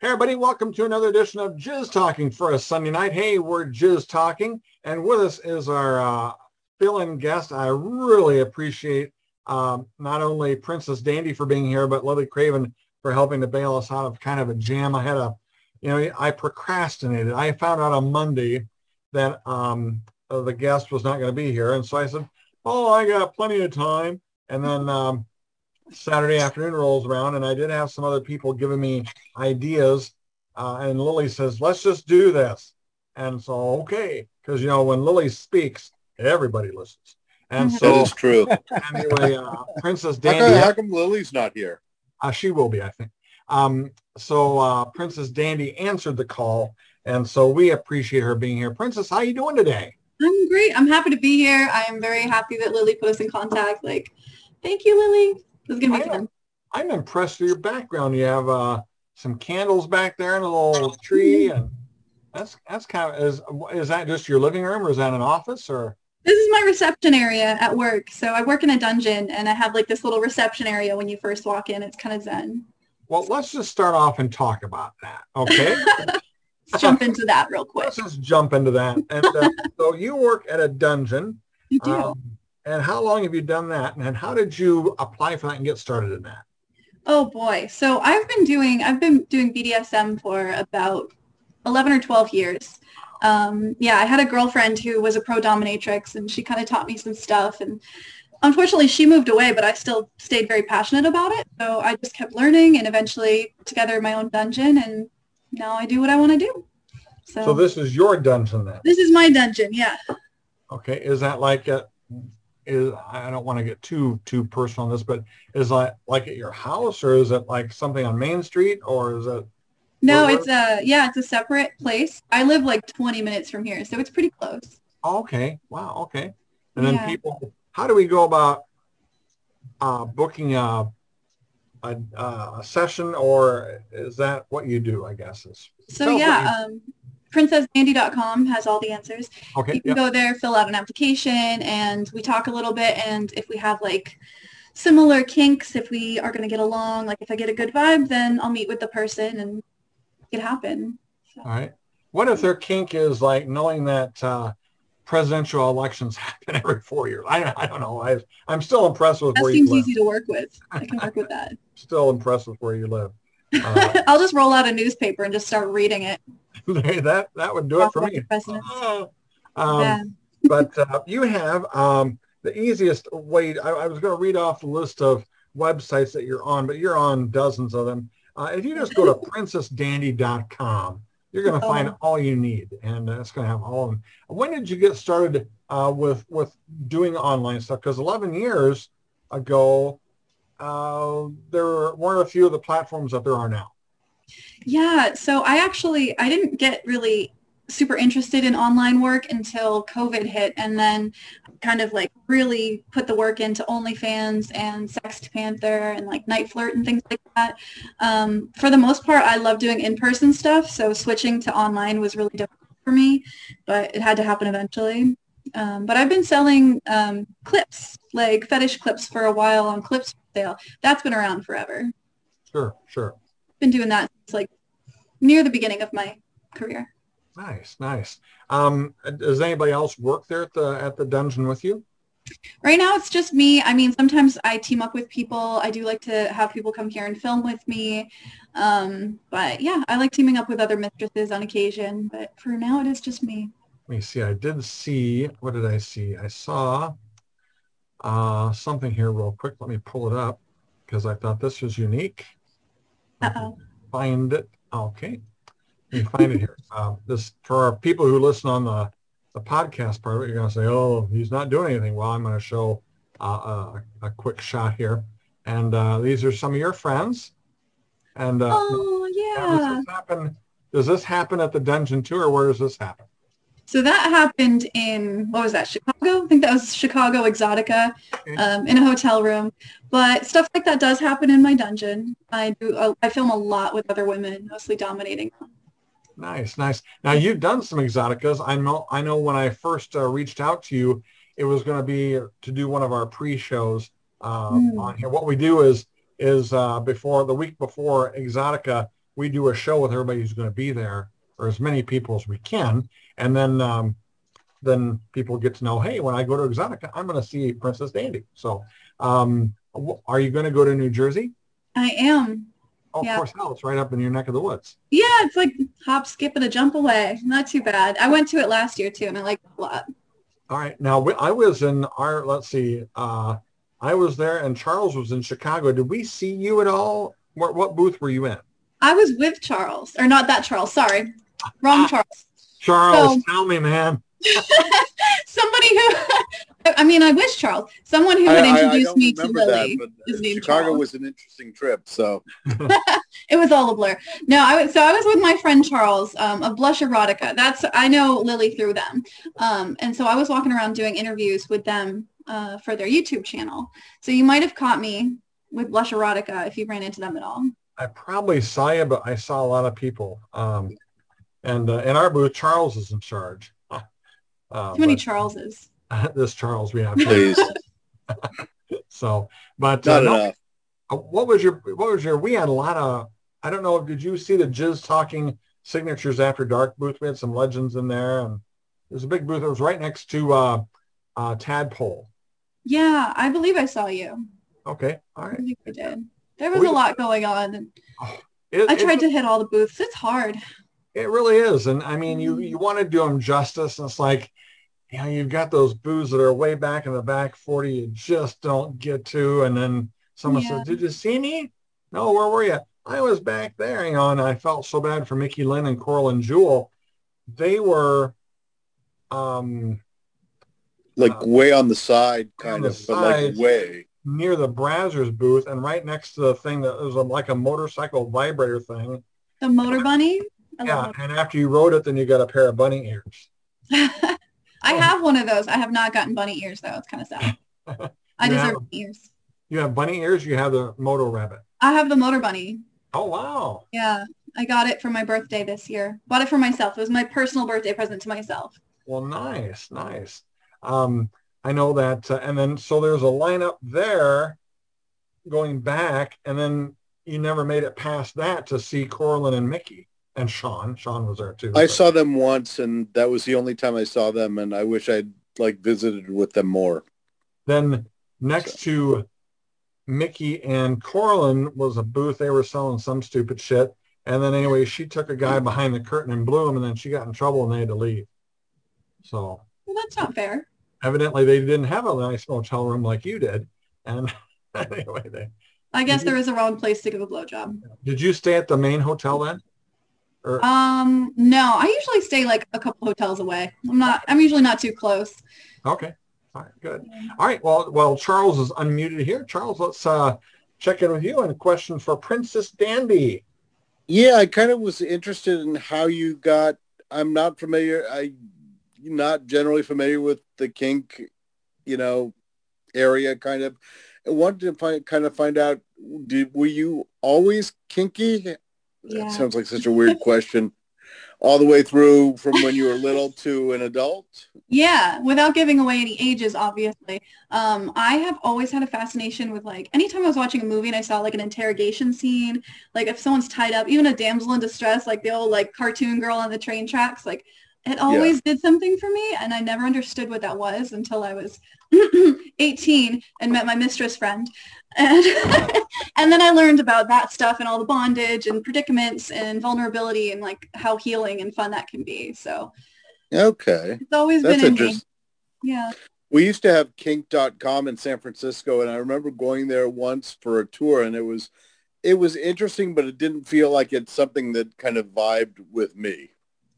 Hey everybody, welcome to another edition of Jizz Talking for a Sunday night. Hey, we're Jizz Talking, and with us is our uh, fill-in guest. I really appreciate um, not only Princess Dandy for being here, but Lily Craven for helping to bail us out of kind of a jam. I had a, you know, I procrastinated. I found out on Monday that um, the guest was not going to be here, and so I said, "Oh, I got plenty of time." And then um, Saturday afternoon rolls around and I did have some other people giving me ideas. Uh, and Lily says, let's just do this. And so, okay. Because, you know, when Lily speaks, everybody listens. And so, That is true. anyway, uh, Princess How Dandy, come, how come Lily's not here? uh, she will be, I think. Um, so uh, Princess Dandy answered the call. And so we appreciate her being here. Princess, how you doing today? I'm great. I'm happy to be here. I'm very happy that Lily put us in contact. Like, thank you, Lily. This is gonna be I fun. I'm impressed with your background. You have uh, some candles back there and a little tree, and that's that's kind of is is that just your living room or is that an office or? This is my reception area at work. So I work in a dungeon and I have like this little reception area when you first walk in. It's kind of zen. Well, let's just start off and talk about that, okay? Let's jump into that real quick. let's just jump into that. And uh, so you work at a dungeon, You do. um, and how long have you done that? And how did you apply for that and get started in that? Oh boy. So I've been doing I've been doing BDSM for about 11 or 12 years. Um, yeah, I had a girlfriend who was a pro dominatrix and she kind of taught me some stuff and unfortunately she moved away, but I still stayed very passionate about it. So I just kept learning and eventually together my own dungeon and now I do what I want to do. So, So this is your dungeon then? this is my dungeon. Yeah. Okay, is that like a, is I don't want to get too too personal on this, but is that like at your house or is it like something on Main Street or is it? No, Where- it's a yeah, it's a separate place. I live like 20 minutes from here, so it's pretty close. Okay, wow, okay. And then Yeah. people, how do we go about uh, booking a, a a session or is that what you do? I guess is. So yeah, um, princessdandy.com has all the answers. you- okay, You can go there, fill out an application, and we talk a little bit. And if we have like similar kinks, if we are going to get along, like if I get a good vibe, then I'll meet with the person and it happen. all right. What if their kink is like knowing that uh, presidential elections happen every four years? I don't, I don't know. I I'm still impressed with That where you seems easy to work with. I can work with that. Still impressed with where you live. Uh, I'll just roll out a newspaper and just start reading it. that that would do it for me. Oh. Um, yeah. but uh, you have um, the easiest way. I, I was going to read off the list of websites that you're on, but you're on dozens of them. Uh, if you just go to princessdandy.com, you're going to find Oh. all you need, and it's going to have all of them. When did you get started uh, with with doing online stuff? Because 11 years ago, uh, there weren't a few of the platforms that there are now. Yeah, so I actually I didn't get really super interested in online work until COVID hit and then kind of like really put the work into OnlyFans and SextPanther and like NiteFlirt and things like that. Um, for the most part, I love doing in-person stuff, so switching to online was really difficult for me, but it had to happen eventually. Um, but I've been selling um, clips, like fetish clips for a while on clips sale. That's been around forever Sure, sure. Been doing that since like near the beginning of my career. Nice, nice. Um, does anybody else work there at the at the dungeon with you? Right now it's just me. I mean, sometimes I team up with people. I do like to have people come here and film with me. Um, but yeah, I like teaming up with other mistresses on occasion. But for now, it is just me. Let me see. I did see. What did I see? I saw uh, something here real quick. Let me pull it up because I thought this was unique. Uh-oh. Find it. Okay. Let me find it here. Uh, this for our people who listen on the the podcast part of it, you're going to say, "Oh, he's not doing anything." Well, I'm going to show uh, a, a quick shot here, and uh, these are some of your friends. And uh, Oh now, does yeah. this happen? Does this happen at the dungeon too, or where does this happen? So that happened in what was that? Chicago? I think that was Chicago Exxxotica, um, in a hotel room. But stuff like that does happen in my dungeon. I do. I film a lot with other women, mostly dominating. them. Nice, nice. Now you've done some Exxxoticas. I know. I know when I first uh, reached out to you, it was going to be to do one of our pre-shows uh, Mm. on here. What we do is is uh, before the week before Exxxotica, we do a show with everybody who's going to be there, or as many people as we can, and then um, then people get to know, hey, when I go to Exxxotica, I'm going to see Princess Dandy. So, um, are you going to go to New Jersey? I am. Oh, Yeah. of course, hell, it's right up in your neck of the woods. Yeah, it's like hop, skip, and a jump away. Not too bad. I went to it last year too, and I liked it a lot. All right. Now I was in our, let's see, uh, I was there and Charles was in Chicago. Did we see you at all? What, what booth were you in? I was with Charles, or not that Charles. Sorry, wrong Charles. Charles, So- tell me, man. Somebody who, I mean, I wish Charles, someone who I, had I- I introduced me to remember Lily. that, but is uh, Chicago Charles. was an interesting trip. So It was all a blur. No, I was so I was with my friend Charles um, of Blush Erotica. That's I know Lily through them, um, and so I was walking around doing interviews with them uh, for their YouTube channel. So you might have caught me with Blush Erotica if you ran into them at all. I probably saw you, but I saw a lot of people. Um, and uh, in our booth, Charles is in charge. Uh, Too many Charleses. this Charles we have. please, so, but uh, not no, enough. Uh, what was your what was your we had a lot of i don't know did you see the jizz talking signatures after dark booth we had some legends in there and there's a big booth that was right next to uh uh tadpole Yeah, I believe I saw you. okay all I think believe I did. There was We- a lot going on. and it, I tried to hit all the booths. It's hard. It really is and i mean you you want to do them justice and it's like you know you've got those booths that are way back in the back 40 you just don't get to and then someone Yeah. says did you see me no where were you i was back there you know and i felt so bad for mickey lynn and coral and jewel they were um Like uh, way on the side, kind the of, but like way. near the Brazzers booth and right next to the thing that was a, like a motorcycle vibrator thing. The Motorbunny. I Yeah, love and after you rode it, then you got a pair of bunny ears. I have one of those. I have not gotten bunny ears though. It's kind of sad. I deserve have- bunny ears. You have bunny ears. You have the Moto Rabbit. I have the Motorbunny. Oh wow! Yeah, I got it for my birthday this year. Bought it for myself. It was my personal birthday present to myself. Well, nice, nice. Um, I know that, uh, and then so there's a lineup there going back, and then you never made it past that to see Corlin and Mickey and Sean. Sean was there too. I but- saw them once, and that was the only time I saw them, and I wish I'd like visited with them more. Then next to Mickey and Corlin was a booth. They were selling some stupid shit. And then anyway, she took a guy behind the curtain and blew him, and then she got in trouble and they had to leave. So Well, that's not fair. evidently they didn't have a nice motel room like you did. And anyway, they I guess there was a wrong place to give a blowjob. did you stay at the main hotel then? Or Um, no, I usually stay like a couple hotels away. I'm not. I'm usually not too close. okay. All right, good. All right. Well, well, Charles is unmuted here. Charles, let's uh, check in with you and a question for Princess Dandy. Yeah, I kind of was interested in how you got. I'm not familiar. I not generally familiar with the kink, you know, area. Kind of. I wanted to find kind of find out. Did were you always kinky? Yeah. That sounds like such a weird question. All the way through from when you were little to an adult. Yeah, without giving away any ages, obviously. Um, I have always had a fascination with like anytime I was watching a movie and I saw like an interrogation scene, like if someone's tied up, even a damsel in distress, like the old like cartoon girl on the train tracks, like it always did something for me and I never understood what that was until I was 18 and met my mistress friend. And and then I learned about that stuff and all the bondage and predicaments and vulnerability and like how healing and fun that can be. So Okay, it's always that's been in me. interesting. Yeah. We used to have kink.com in San Francisco and I remember going there once for a tour and it was it was interesting but it didn't feel like it's something that kind of vibed with me.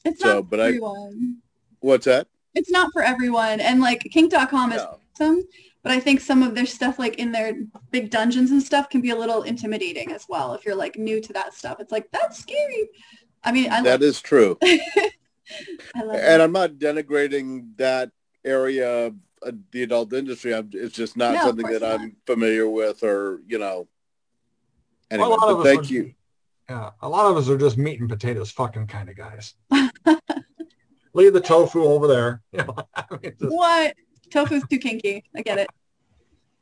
It's So, not but for I- everyone. What's that? It's not for everyone. And like kink.com is No. awesome, but I think some of their stuff like in their big dungeons and stuff can be a little intimidating as well if you're like new to that stuff. It's like that's scary. I mean, I love, That is true. And it. I'm not denigrating that area of uh, the adult industry. I'm, it's just not No, something that not. I'm familiar with or, you know. Anyway, Well, a lot of us thank are- you. Yeah, a lot of us are just meat and potatoes fucking kind of guys. Leave the tofu over there. You know, I mean, just- What? Tofu's too kinky. I get it.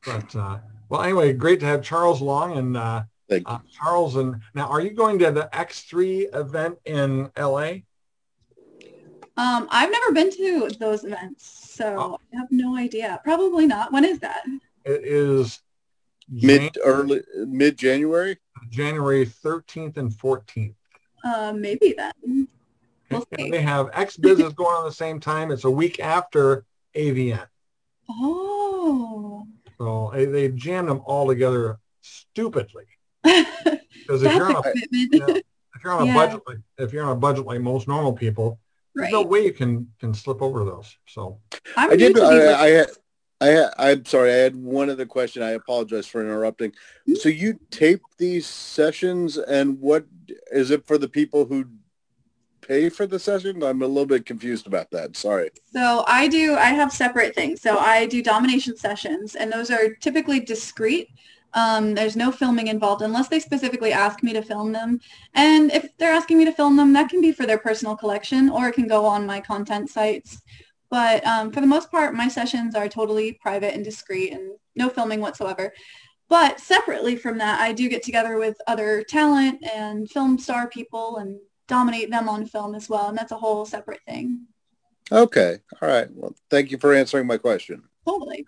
but uh, well, anyway, great to have Charles Long and uh, Thank you. Uh, Charles, and now are you going to the X3 event in LA? Um, I've never been to those events, so Oh. I have no idea. Probably not. When is that? It is Mid early mid January. January 13th and 14th. Uh, maybe then. We'll see. they have X Business going on at the same time. It's a week after AVN. Oh. So they, they jammed them all together stupidly. Because if you're on a you know, if you're on a Yeah. budget like if you're on a budget like most normal people, there's no way you can can slip over those. So I'm I did. to these I, I, I I'm sorry. I had one other question. I apologize for interrupting. Hmm? So you tape these sessions, and what is it for the people who pay for the session? I'm a little bit confused about that. Sorry. So I do, I have separate things. So I do domination sessions and those are typically discreet. Um, there's no filming involved unless they specifically ask me to film them. And if they're asking me to film them, that can be for their personal collection or it can go on my content sites. But um, for the most part, my sessions are totally private and discreet and no filming whatsoever. But separately from that, I do get together with other talent and film star people and dominate them on film as well. And that's a whole separate thing. Okay. All right. Well, thank you for answering my question. Totally.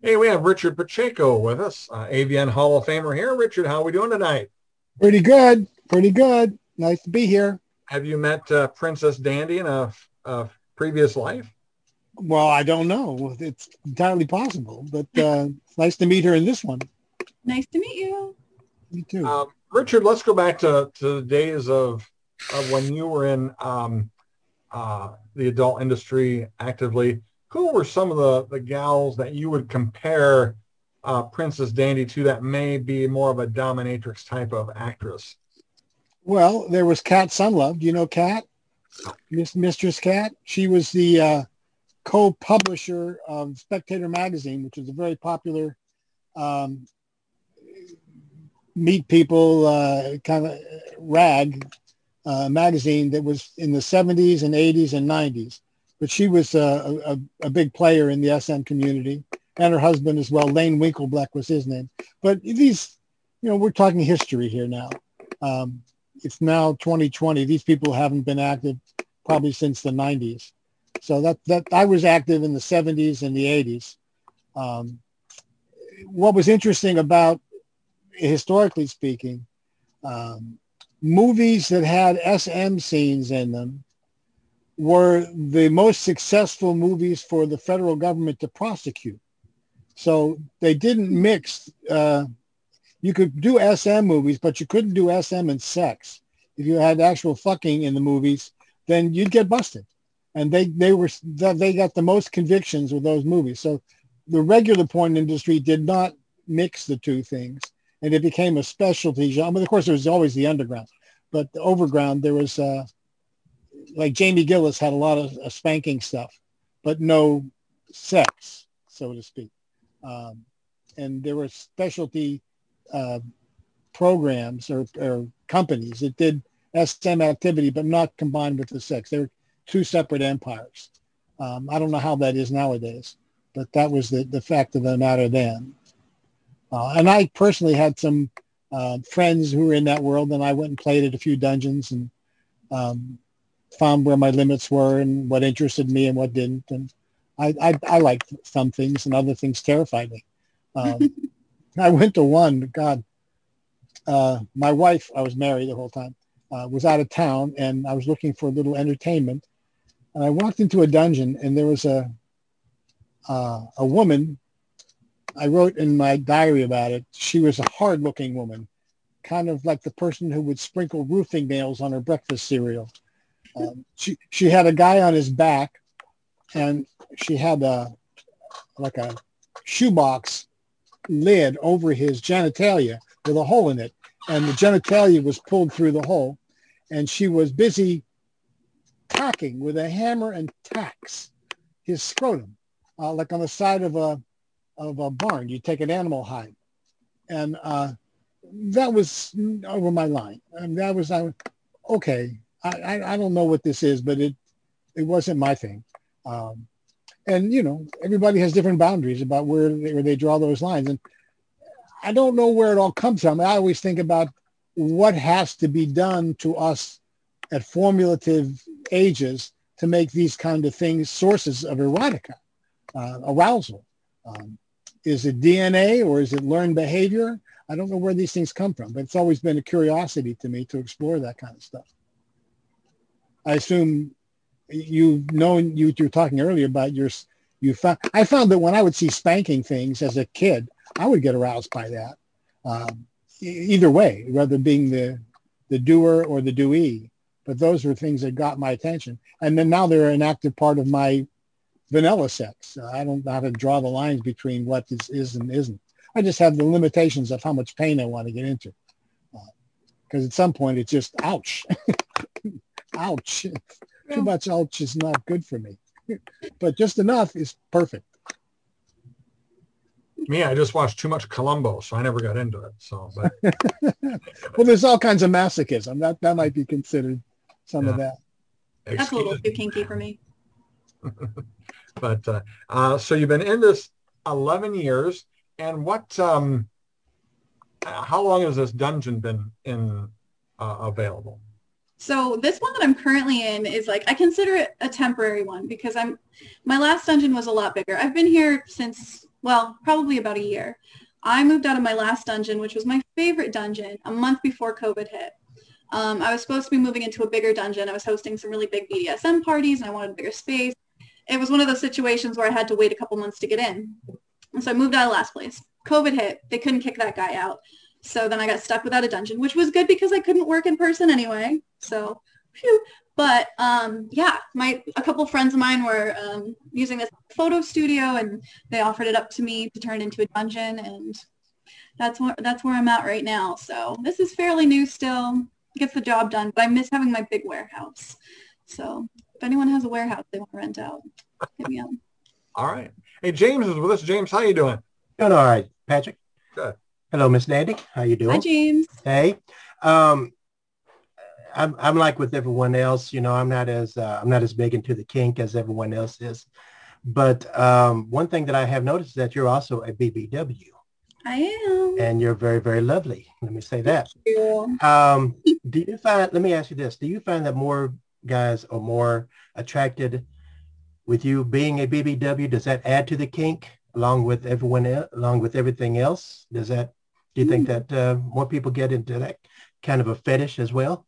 hey, we have Richard Pacheco with us, uh, AVN Hall of Famer here. Richard, how are we doing tonight? Pretty good. Pretty good. Nice to be here. Have you met uh, Princess Dandy in a, a previous life? Well, I don't know. It's entirely possible, but uh, it's nice to meet her in this one. Nice to meet you. Me too. Um, Richard, let's go back to, to the days of, of when you were in um, uh, the adult industry actively. Who were some of the, the gals that you would compare uh, Princess Dandy to that may be more of a dominatrix type of actress? well, there was Kat Sunlove. Do you know Kat? Miss Mistress Kat. She was the uh, co-publisher of Spectator magazine, which is a very popular um, meet people uh, kind of rag uh, magazine that was in the 70s and 80s and 90s. But she was uh, a, a, a big player in the SM community, and her husband as well. Lane Winklebleck was his name. But these, you know, we're talking history here now. Um, it's now 2020. These people haven't been active probably since the 90s. So that that I was active in the 70s and the 80s. Um, what was interesting about historically speaking, um, movies that had SM scenes in them were the most successful movies for the federal government to prosecute. So they didn't mix. Uh, you could do SM movies, but you couldn't do SM and sex. If you had actual fucking in the movies, then you'd get busted. And they they were they got the most convictions with those movies. So the regular porn industry did not mix the two things, and it became a specialty genre. But of course, there was always the underground, but the overground there was uh, like Jamie Gillis had a lot of uh, spanking stuff, but no sex, so to speak. Um, and there were specialty uh, programs or, or companies that did SM activity, but not combined with the sex. They were two separate empires. Um, I don't know how that is nowadays, but that was the, the fact of the matter then. Uh, and I personally had some uh, friends who were in that world, and I went and played at a few dungeons and um, found where my limits were and what interested me and what didn't. And I, I, I liked some things, and other things terrified me. Um, I went to one. God, uh, my wife, I was married the whole time, uh, was out of town, and I was looking for a little entertainment. And I walked into a dungeon, and there was a uh, a woman. I wrote in my diary about it. She was a hard-looking woman, kind of like the person who would sprinkle roofing nails on her breakfast cereal. Um, she she had a guy on his back, and she had a like a shoebox lid over his genitalia with a hole in it, and the genitalia was pulled through the hole, and she was busy tacking with a hammer and tacks his scrotum, uh, like on the side of a of a barn. You take an animal hide, and uh, that was over my line. And that was I, okay. I, I, don't know what this is, but it it wasn't my thing. Um, and you know, everybody has different boundaries about where they, where they draw those lines. And I don't know where it all comes from. I always think about what has to be done to us at formulative ages to make these kind of things sources of erotica, uh, arousal. Um, is it DNA or is it learned behavior? I don't know where these things come from, but it's always been a curiosity to me to explore that kind of stuff. I assume you've known you, you were talking earlier about your you found I found that when I would see spanking things as a kid, I would get aroused by that. Um, either way, whether being the the doer or the doee. But those were things that got my attention. And then now they're an active part of my vanilla sex. I don't know how to draw the lines between what is, is and isn't. I just have the limitations of how much pain I want to get into. Because uh, at some point it's just ouch. ouch. Too much ouch is not good for me. but just enough is perfect. Me, I just watched too much Columbo, so I never got into it. So, but well, there's all kinds of masochism. That that might be considered some yeah. of that. Excuse That's a little too kinky for me. But uh, uh, so you've been in this 11 years, and what? Um, how long has this dungeon been in uh, available? So this one that I'm currently in is like I consider it a temporary one because I'm my last dungeon was a lot bigger. I've been here since well, probably about a year. I moved out of my last dungeon, which was my favorite dungeon, a month before COVID hit. Um, I was supposed to be moving into a bigger dungeon. I was hosting some really big BDSM parties and I wanted a bigger space. It was one of those situations where I had to wait a couple months to get in. And so I moved out of last place. COVID hit. They couldn't kick that guy out. So then I got stuck without a dungeon, which was good because I couldn't work in person anyway. So, phew. But um, yeah, my a couple friends of mine were um, using this photo studio, and they offered it up to me to turn into a dungeon, and that's where that's where I'm at right now. So this is fairly new still, gets the job done, but I miss having my big warehouse. So if anyone has a warehouse they want to rent out, hit me up. All right. Hey, James is with us. James, how you doing? Doing all right, Patrick. Good. Hello, Miss Nandy. How you doing? Hi, James. Hey. Um, I'm, I'm like with everyone else, you know, I'm not as uh, I'm not as big into the kink as everyone else is. But um, one thing that I have noticed is that you're also a BBW. I am. And you're very, very lovely. Let me say that. You. Um, do you find, let me ask you this, do you find that more guys are more attracted with you being a BBW? Does that add to the kink along with everyone else, along with everything else? Does that, do you think mm. that uh, more people get into that kind of a fetish as well?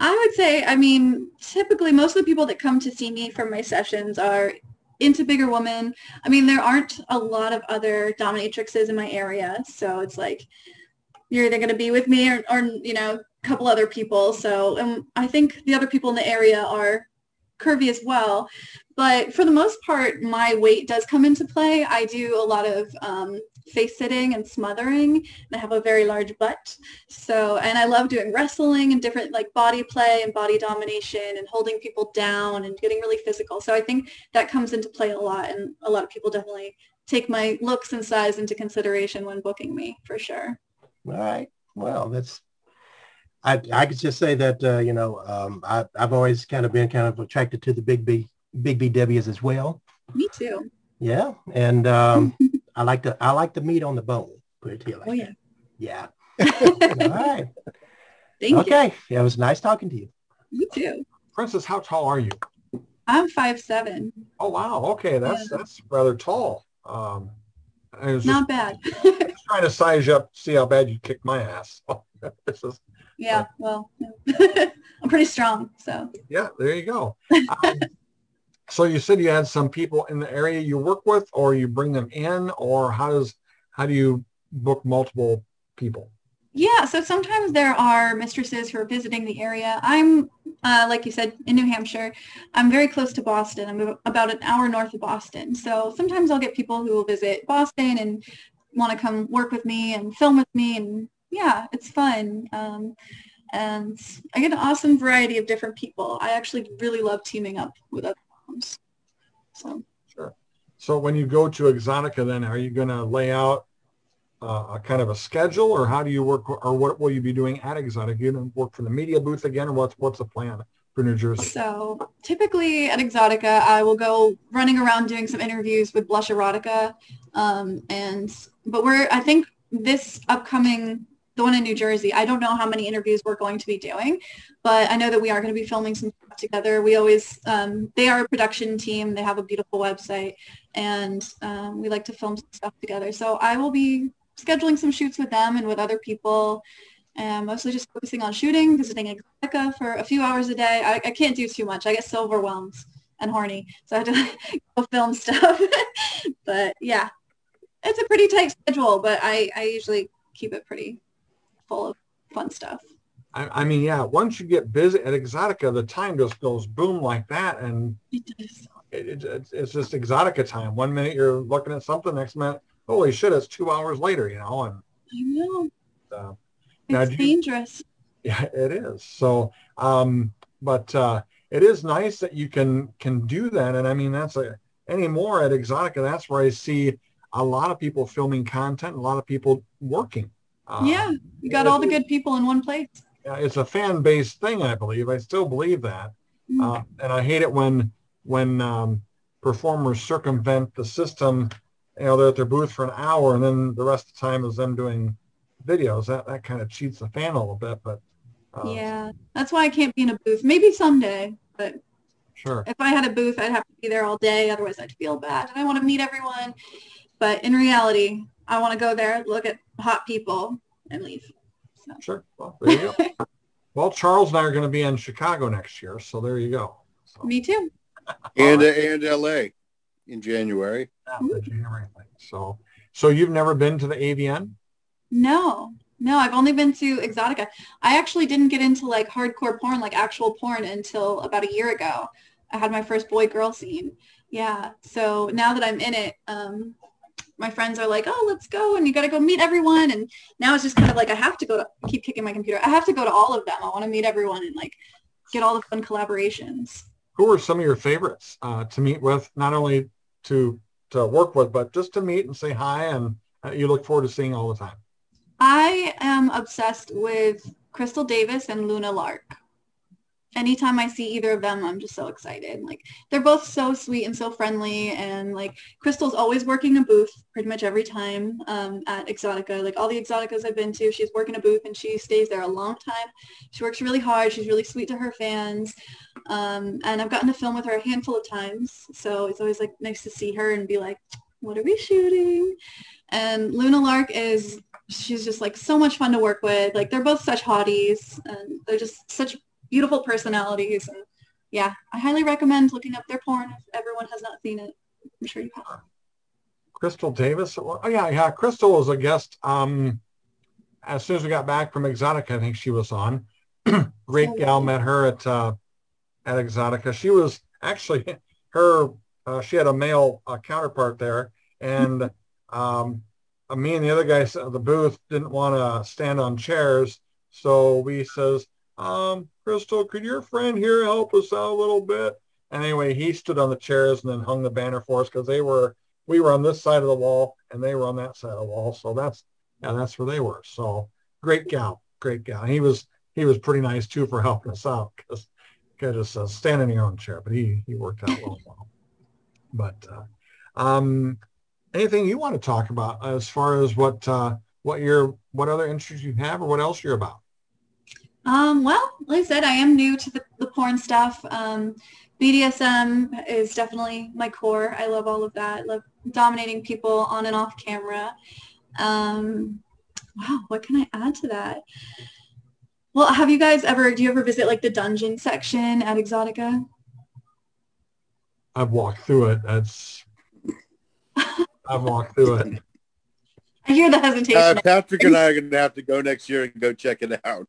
I would say, I mean, typically most of the people that come to see me for my sessions are into bigger women. I mean, there aren't a lot of other dominatrixes in my area. So it's like, you're either going to be with me or, or, you know, couple other people. So um, I think the other people in the area are curvy as well. But for the most part, my weight does come into play. I do a lot of um, face sitting and smothering and I have a very large butt. So, and I love doing wrestling and different like body play and body domination and holding people down and getting really physical. So I think that comes into play a lot and a lot of people definitely take my looks and size into consideration when booking me for sure. All right. Well, that's, I, I could just say that, uh, you know, um, I, I've always kind of been kind of attracted to the big B, big BWs as well. Me too. Yeah. And, um, I like the I like the meat on the bone. Put it to you like oh, yeah. That. Yeah. All right. Thank okay. You. It was nice talking to you. You too. Princess, how tall are you? I'm five seven. Oh wow. Okay, that's yeah. that's rather tall. Um, not bad. trying to size you up, see how bad you kick my ass. this is, yeah, well, I'm pretty strong, so. Yeah, there you go. Um, so you said you had some people in the area you work with, or you bring them in, or how does how do you book multiple people? Yeah, so sometimes there are mistresses who are visiting the area. I'm, uh, like you said, in New Hampshire. I'm very close to Boston. I'm about an hour north of Boston. So sometimes I'll get people who will visit Boston and want to come work with me and film with me. And yeah, it's fun. Um, and I get an awesome variety of different people. I actually really love teaming up with other moms. so sure. So when you go to Exxxotica, then are you going to lay out uh, a kind of a schedule, or how do you work, or what will you be doing at Exxxotica? You going to work for the media booth again, or what's what's the plan? For New Jersey? So typically at Exxxotica, I will go running around doing some interviews with Blush Erotica, um, and but we're I think this upcoming the one in New Jersey. I don't know how many interviews we're going to be doing, but I know that we are going to be filming some stuff together. We always, um, they are a production team. They have a beautiful website and um, we like to film stuff together. So I will be scheduling some shoots with them and with other people and mostly just focusing on shooting, visiting Exxxotica for a few hours a day. I, I can't do too much. I get so overwhelmed and horny. So I have to go film stuff. but yeah, it's a pretty tight schedule, but I, I usually keep it pretty full of fun stuff. I, I, mean, yeah, once you get busy at Exxxotica, the time just goes boom like that. And it it, it, it's just Exxxotica time. One minute you're looking at something, next minute, holy shit, it's two hours later, you know? And I know. Uh, it's dangerous. You, yeah, it is. So, um, but uh, it is nice that you can can do that. And I mean, that's a anymore at Exxxotica. That's where I see a lot of people filming content, a lot of people working. Uh, yeah, you got all the good people in one place. Yeah, it's a fan-based thing, I believe. I still believe that, mm-hmm. uh, and I hate it when when um, performers circumvent the system. You know, they're at their booth for an hour, and then the rest of the time is them doing videos. That that kind of cheats the fan a little bit, but uh, yeah, that's why I can't be in a booth. Maybe someday, but sure. If I had a booth, I'd have to be there all day. Otherwise, I'd feel bad, and I want to meet everyone. But in reality, I want to go there, look at hot people, and leave. So. Sure. Well, there you go. well, Charles and I are going to be in Chicago next year, so there you go. So. Me too. and right. and LA in January. Yeah, January thing. So, so you've never been to the AVN? No, no, I've only been to Exxxotica. I actually didn't get into like hardcore porn, like actual porn, until about a year ago. I had my first boy girl scene. Yeah. So now that I'm in it, um, my friends are like, oh, let's go. And you got to go meet everyone. And now it's just kind of like, I have to go to keep kicking my computer. I have to go to all of them. I want to meet everyone and like get all the fun collaborations. Who are some of your favorites uh, to meet with, not only to, to work with, but just to meet and say hi and uh, you look forward to seeing all the time? I am obsessed with Crystal Davis and Luna Lark. Anytime I see either of them, I'm just so excited. Like they're both so sweet and so friendly, and like Crystal's always working a booth pretty much every time um, at Exxxotica. Like all the Exxxoticas I've been to, she's working a booth and she stays there a long time. She works really hard. She's really sweet to her fans, um, and I've gotten to film with her a handful of times. So it's always like nice to see her and be like, "What are we shooting?" And Luna Lark is she's just like so much fun to work with. Like they're both such hotties and they're just such beautiful personalities. And yeah, I highly recommend looking up their porn if everyone has not seen it. I'm sure you have. Crystal Davis. Oh yeah, yeah. Crystal was a guest. Um, as soon as we got back from Exxxotica, I think she was on. Great gal. Met her at uh, at Exxxotica. She was actually her. Uh, she had a male uh, counterpart there, and um, uh, me and the other guys at the booth didn't want to stand on chairs. So we says, um, Crystal, could your friend here help us out a little bit? Anyway, he stood on the chairs and then hung the banner for us because they were, we were on this side of the wall and they were on that side of the wall. So that's, yeah, that's where they were. So great gal, great gal. He was, he was pretty nice too for helping us out because could just uh, stand in your own chair, but he, he worked out well. But, uh, um, anything you want to talk about as far as what uh, what your what other interests you have or what else you're about? Um, well, like I said, I am new to the, the porn stuff. Um, BDSM is definitely my core. I love all of that. I love dominating people on and off camera. Um, wow, what can I add to that? Well, have you guys ever, do you ever visit like the dungeon section at Exxxotica? I've walked through it. That's I've walked through it. I hear the hesitation. Uh, Patrick and I are going to have to go next year and go check it out.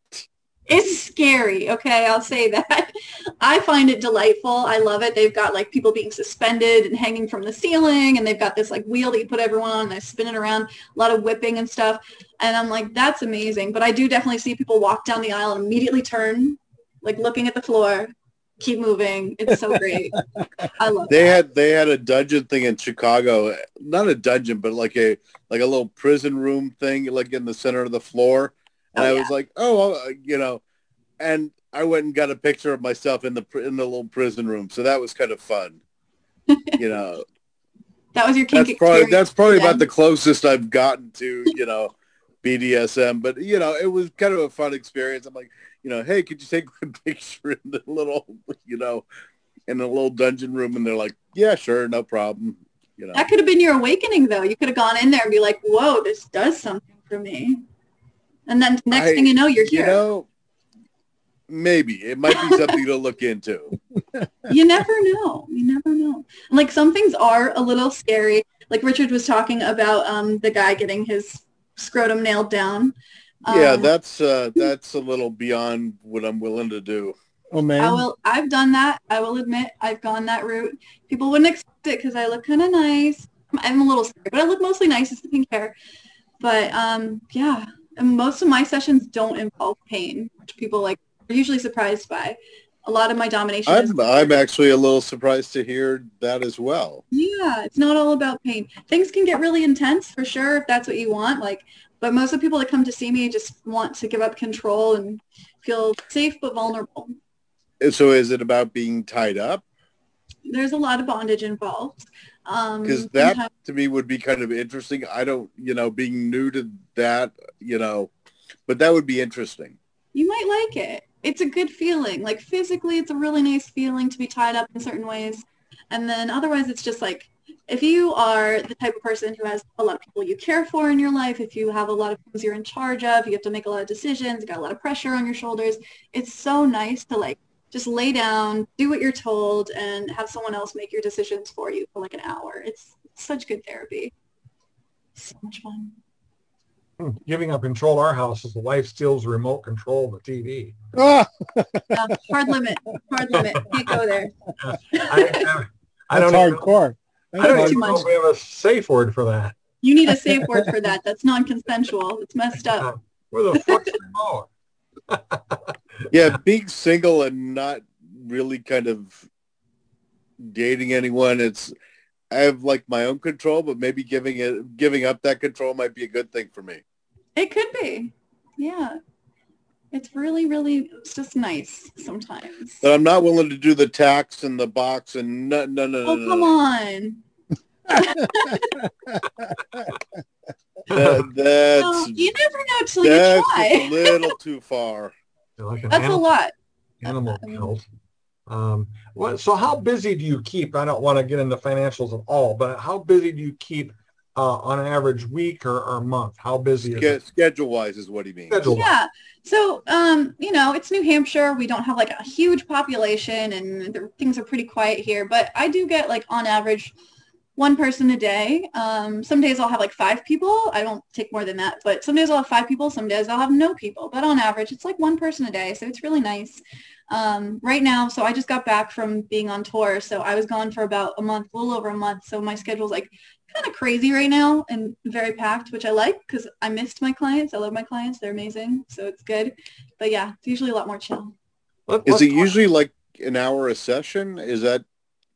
It's scary. Okay, I'll say that. I find it delightful. I love it. They've got like people being suspended and hanging from the ceiling, and they've got this like wheel that you put everyone on, and they spin it around. A lot of whipping and stuff. And I'm like, that's amazing. But I do definitely see people walk down the aisle and immediately turn, like looking at the floor, keep moving. It's so great. I love. They that. had they had a dungeon thing in Chicago, not a dungeon, but like a like a little prison room thing, like in the center of the floor. And oh, I yeah. was like, oh, uh, you know, and I went and got a picture of myself in the in the little prison room, so that was kind of fun. you know, that was your kink that's probably that's probably about the closest I've gotten to you know BDSM, but you know, it was kind of a fun experience. I'm like, you know, hey, could you take a picture in the little, you know, in the little dungeon room? And they're like, yeah, sure, no problem. You know, That could have been your awakening though. You could have gone in there and be like, whoa, this does something for me. And then next I- thing you know, you're you here. know, maybe it might be something to look into. you never know. You never know. Like some things are a little scary. Like Richard was talking about um, the guy getting his scrotum nailed down. yeah, Um, that's uh, that's a little beyond what I'm willing to do. Oh man. I will. I've done that. I will admit I've gone that route. People wouldn't expect it because I look kind of nice. I'm a little scary, but I look mostly nice. It's the pink hair. But um, yeah, and most of my sessions don't involve pain, which people like are usually surprised by. A lot of my domination I'm I'm actually a little surprised to hear that as well. Yeah, it's not all about pain. Things can get really intense for sure if that's what you want. Like, but most of the people that come to see me just want to give up control and feel safe but vulnerable. So is it about being tied up? There's a lot of bondage involved. Um, Because that sometimes- to me would be kind of interesting. I don't, you know, being new to that, you know, but that would be interesting. you might like it. It's a good feeling. Like physically, it's a really nice feeling to be tied up in certain ways. And then otherwise, it's just like if you are the type of person who has a lot of people you care for in your life, if you have a lot of things you're in charge of, you have to make a lot of decisions, you got a lot of pressure on your shoulders, it's so nice to like just lay down, do what you're told, and have someone else make your decisions for you for like an hour. It's such good therapy. So much fun. Hmm, Giving up control of our house is the wife steals the remote control of the TV. Ah, Uh, hard limit. Hard limit. Can't go there. I, I, I that's don't even, hardcore. I don't Too even hardcore. know much. if we have a safe word for that. You need a safe word for that. That's non-consensual. It's messed up. Where the fuck's the remote? Yeah, being single and not really kind of dating anyone, it's I have like my own control, but maybe giving it giving up that control might be a good thing for me. It could be. Yeah. It's really, really, it's just nice sometimes. But I'm not willing to do the tax and the box and no no no. Oh, no, come no. on. That, that's No, you never know till you just a little too far. You're like an That's a animal, lot. animal killed. Um, what, so how busy do you keep? I don't want to get into financials at all, but how busy do you keep uh, on average week or, or month? How busy is it? Schedule wise is what he means. Schedule. Yeah. So, um, you know, it's New Hampshire. We don't have like a huge population and the, things are pretty quiet here, but I do get like on average one person a day. Um, some days I'll have like five people. I don't take more than that, but some days I'll have five people. Some days I'll have no people, but on average it's like one person a day. So it's really nice. Um, right now, so I just got back from being on tour. So I was gone for about a month, a little over a month. So my schedule's like kind of crazy right now and very packed, which I like because I missed my clients. I love my clients. They're amazing. So it's good. But yeah, it's usually a lot more chill. Is it usually like an hour a session? Is that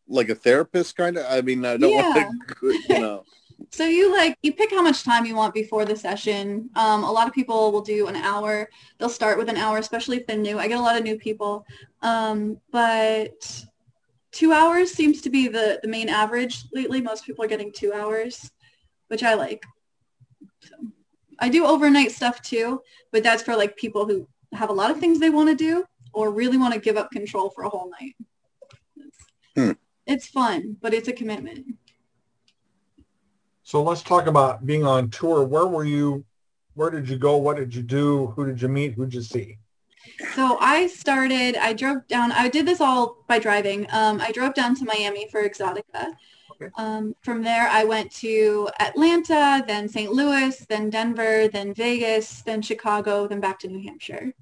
like a therapist kind of? I mean, I don't want to, you know. So you like, you pick how much time you want before the session. Um, a lot of people will do an hour. They'll start with an hour, especially if they're new. I get a lot of new people. Um, but two hours seems to be the, the main average lately. Most people are getting two hours, which I like. So I do overnight stuff too, but that's for like people who have a lot of things they want to do or really want to give up control for a whole night. Hmm. It's fun, but it's a commitment. So let's talk about being on tour. Where were you? Where did you go? What did you do? Who did you meet? Who did you see? So I started, I drove down, I did this all by driving. Um, I drove down to Miami for Exxxotica. Okay. Um, from there, I went to Atlanta, then St. Louis, then Denver, then Vegas, then Chicago, then back to New Hampshire.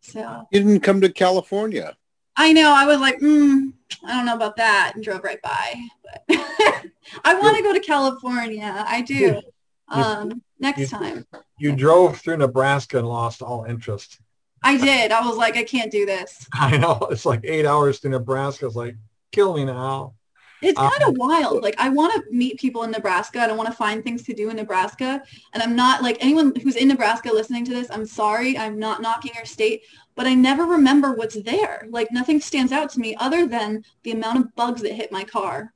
So You didn't come to California. I know, I was like, mm, I don't know about that, and drove right by. But I want to go to California. I do. Um, next you- time. You drove through Nebraska and lost all interest. I did. I was like, I can't do this. I know it's like eight hours to Nebraska. It's like kill me now. It's Um, kind of wild. Like I want to meet people in Nebraska I don't want to find things to do in Nebraska. And I'm not like anyone who's in Nebraska listening to this. I'm sorry. I'm not knocking your state, but I never remember what's there. Like nothing stands out to me other than the amount of bugs that hit my car.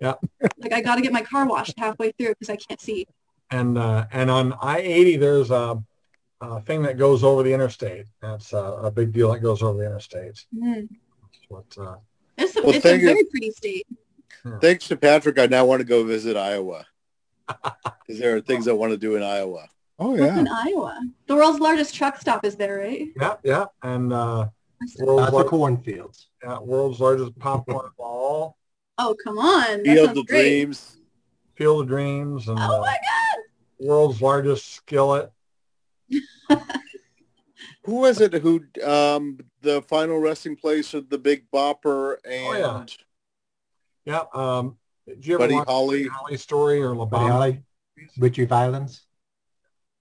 Yeah. Like I got to get my car washed halfway through because I can't see. and uh, and on I-80 there's a, a thing that goes over the interstate. That's a, a big deal that goes over the interstate. Mm. That's what, uh, It's a, Well, it's a thank you. very pretty state. Thanks to Patrick, I now want to go visit Iowa. Because there are things I want to do in Iowa. Oh yeah. in Iowa? The world's largest truck stop is there, right? yeah, yeah, and uh, world's, of lar- cornfields. yeah, world's largest popcorn ball, Oh, come on. That Field sounds of great. Dreams. Field of Dreams, and Oh uh, my God. world's largest skillet. Who was it who um the final resting place of the Big Bopper and Oh, yeah. Yeah. Um, did you ever Buddy watch Holly? the Holly story or Buddy Holly, Ritchie Valens.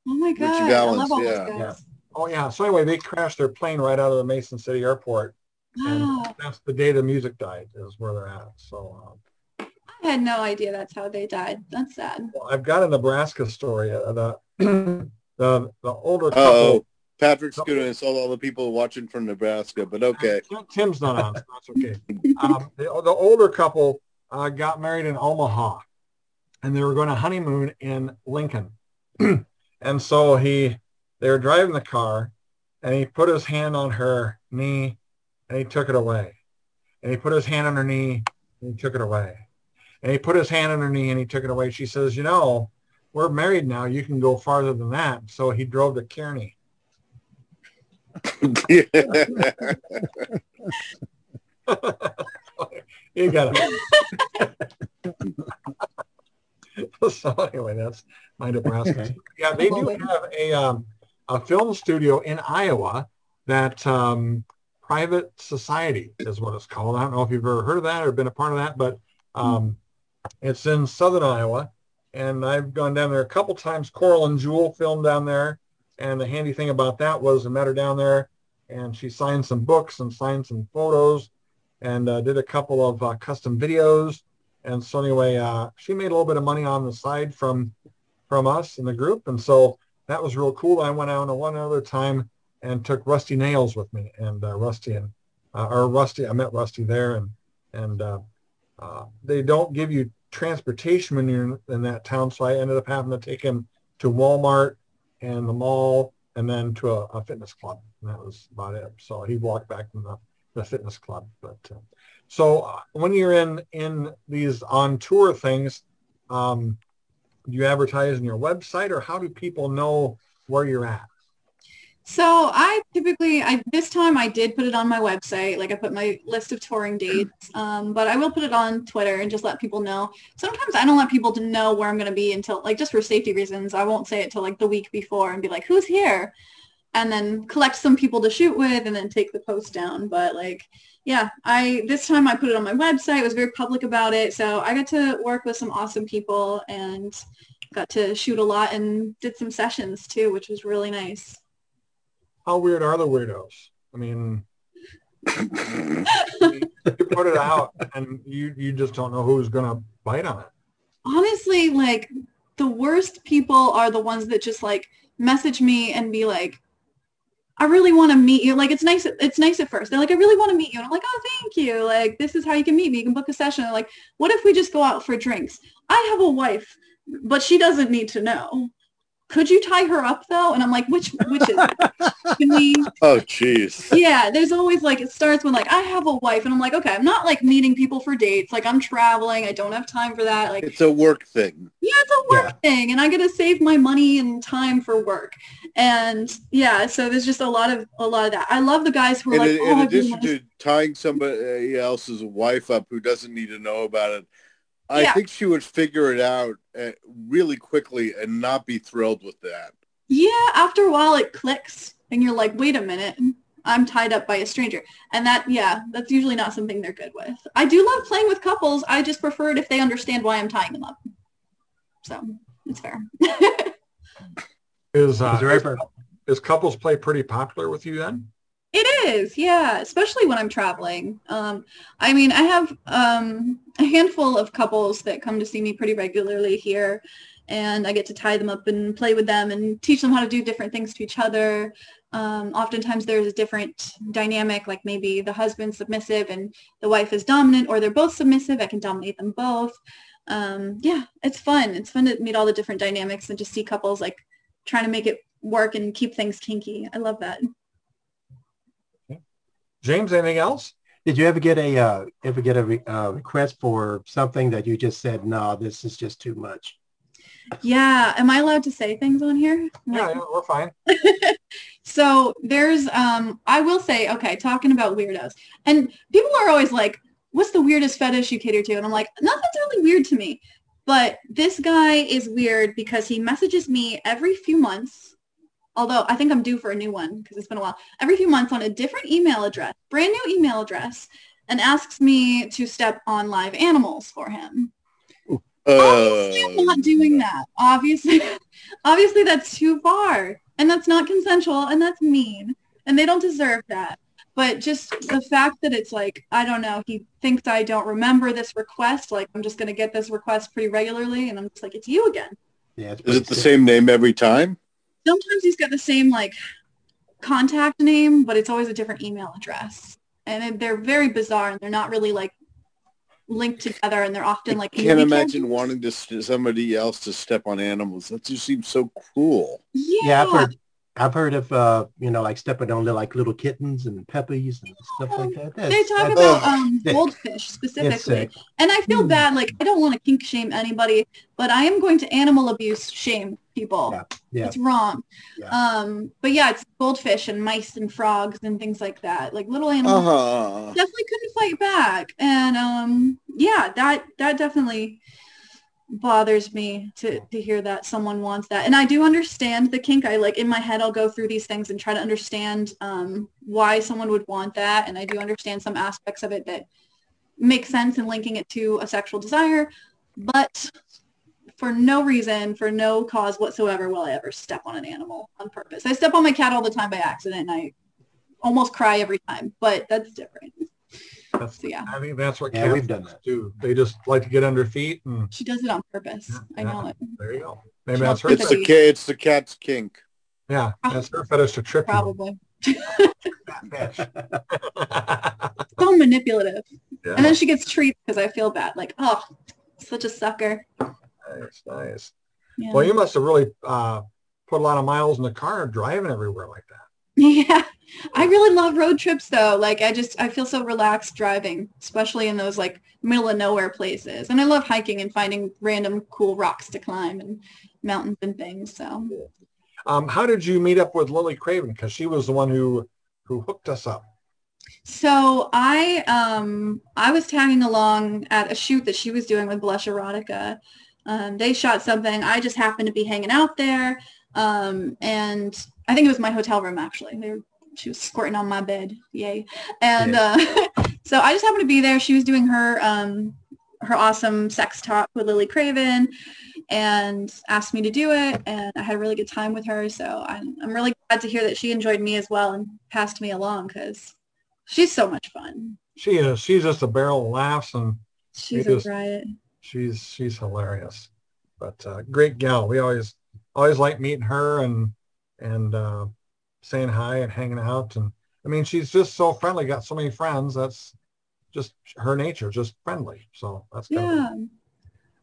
Oh my God. I Valens, love all yeah. those. Oh yeah. So anyway, they crashed their plane right out of the Mason City Airport, and Wow. that's the day the music died. Is where they're at. So um, I had no idea that's how they died. That's sad. well, I've got a Nebraska story. Uh, the the the older couple. Oh, Patrick's going to insult all the people watching from Nebraska, but okay. Tim's not on, so that's okay. Um, the, the older couple uh, got married in Omaha, and they were going to honeymoon in Lincoln. and so he, they were driving the car, and he put his hand on her knee, and he took it away. And he put his hand on her knee, and he took it away. And he put his hand on her knee, and he took it away. She says, "You know, we're married now. You can go farther than that." So he drove to Kearney. you got it. so anyway, that's my Nebraska. Okay. Yeah, they do have a um, a film studio in Iowa that um, Private Society is what it's called. I don't know if you've ever heard of that or been a part of that, but um, it's in southern Iowa, and I've gone down there a couple times. Coral and Jewel filmed down there, and the handy thing about that was I met her down there, and she signed some books and signed some photos, and uh, did a couple of uh, custom videos. And so anyway, uh, she made a little bit of money on the side from from us in the group, and so that was real cool. I went out on one other time and took Rusty Nails with me, and uh, Rusty and uh, or Rusty, I met Rusty there, and and uh, uh, they don't give you transportation when you're in, that town, so I ended up having to take him to Walmart and the mall, and then to a, a fitness club, and that was about it. So he walked back from the, the fitness club, but. Uh, so uh, when you're in in these on tour things, um, do you advertise on your website, or how do people know where you're at? So I typically, I this time I did put it on my website. Like I put my list of touring dates, um, but I will put it on Twitter and just let people know. Sometimes I don't let people to know where I'm going to be until, like, just for safety reasons. I won't say it till like the week before and be like, "Who's here?" And then collect some people to shoot with, and then take the post down. But like, yeah, I this time I put it on my website. Was very public about it, so I got to work with some awesome people and got to shoot a lot and did some sessions too, which was really nice. How weird are the weirdos? I mean, you put it out, and you you just don't know who's going to bite on it. honestly like the worst people are the ones that just like message me and be like I really want to meet you. Like it's nice. It's nice at first. They're like, I really want to meet you. And I'm like, oh, thank you. Like this is how you can meet me. You can book a session. They're like, what if we just go out for drinks? I have a wife, but she doesn't need to know. Could you tie her up though? And I'm like, which which is? Can we? oh, jeez. Yeah, there's always like it starts when like I have a wife, and I'm like, okay, I'm not like meeting people for dates. Like I'm traveling. I don't have time for that. Like It's a work thing. yeah, it's a work thing and I get to save my money and time for work. And yeah, so there's just a lot of a lot of that. I love the guys who are In, like, oh, in oh, I really addition to tying somebody else's wife up who doesn't need to know about it, I Yeah. think she would figure it out uh, really quickly and not be thrilled with that. yeah, after a while it clicks and you're like, wait a minute, I'm tied up by a stranger. And that, yeah, that's usually not something they're good with. I do love playing with couples. I just prefer it if they understand why I'm tying them up. So it's fair. Is uh, Is is couples play pretty popular with you then? It is, yeah, especially when I'm traveling. Um, I mean, I have um, a handful of couples that come to see me pretty regularly here, and I get to tie them up and play with them and teach them how to do different things to each other. Um, oftentimes there's a different dynamic, like maybe the husband's submissive and the wife is dominant, or they're both submissive. I can dominate them both. um, yeah, it's fun. It's fun to meet all the different dynamics and just see couples like trying to make it work and keep things kinky. I love that. James, anything else? Did you ever get a uh, ever get a re- uh, request for something that you just said, no, this is just too much? Yeah. Am I allowed to say things on here? Yeah, Like- yeah, we're fine. so there's um I will say, okay, talking about weirdos. And people are always like, what's the weirdest fetish you cater to? And I'm like, nothing's really weird to me. But this guy is weird because he messages me every few months. Although I think I'm due for a new one because it's been a while. Every few months on a different email address, brand new email address, and asks me to step on live animals for him. Obviously, I'm Uh, not doing that. Obviously, obviously that's too far, and that's not consensual, and that's mean, and they don't deserve that. But just the fact that it's like, I don't know, he thinks I don't remember this request. Like I'm just gonna get this request pretty regularly, and I'm just like, it's you again. Yeah, it's is it the sick. same name every time? Sometimes he's got the same like contact name, but it's always a different email address, and they're very bizarre, and they're not really like linked together, and they're often like I can't movie imagine characters. wanting to st- somebody else to step on animals. That just seems so cruel. Yeah, Yeah, I've heard I've heard of uh, you know, like stepping on little like little kittens and puppies and stuff like that. They talk that's- about um, goldfish specifically. And I feel Hmm. bad, like I don't want to kink shame anybody, but I am going to animal abuse shame people. Yeah, yeah. It's wrong. Yeah. Um, but yeah, it's goldfish and mice and frogs and things like that. Like little animals Uh-huh. definitely couldn't fight back. And um, yeah, that that definitely bothers me to to hear that someone wants that. And I do understand the kink. I like in my head I'll go through these things and try to understand um, why someone would want that. And I do understand some aspects of it that make sense in linking it to a sexual desire. But for no reason, for no cause whatsoever, will I ever step on an animal on purpose. I step on my cat all the time by accident and I almost cry every time, but that's different. That's, So yeah, I think that's what Yeah, cats we've done that. do. They just like to get under feet, and she does it on purpose. I Yeah. know it. there you go. Maybe She that's her. It's the it's the cat's kink. Yeah, that's her fetish to trip Probably. So manipulative. yeah, And then she gets treats because I feel bad. Like, oh, such a sucker. nice, nice. Yeah. Well, you must have really uh, put a lot of miles in the car driving everywhere like that. Yeah. I really love road trips though. Like I just I feel so relaxed driving, especially in those like middle of nowhere places. And I love hiking and finding random cool rocks to climb and mountains and things. So Um, how did you meet up with Lily Craven? Because she was the one who who hooked us up. so I um I was tagging along at a shoot that she was doing with Blush Erotica. Um, they shot something. I just happened to be hanging out there. Um, and I think it was my hotel room actually. They were, she was squirting on my bed. Yay. And uh, so I just happened to be there. She was doing her um, her awesome sex talk with Lily Craven and asked me to do it. And I had a really good time with her. So I'm, I'm really glad to hear that she enjoyed me as well and passed me along because she's so much fun. She is. She's just a barrel of laughs, and She's It a riot. she's she's hilarious. But uh, great gal. We always always like meeting her and and uh, saying hi and hanging out. And I mean, she's just so friendly. Got so many friends. That's just her nature, just friendly. So that's kind of Yeah.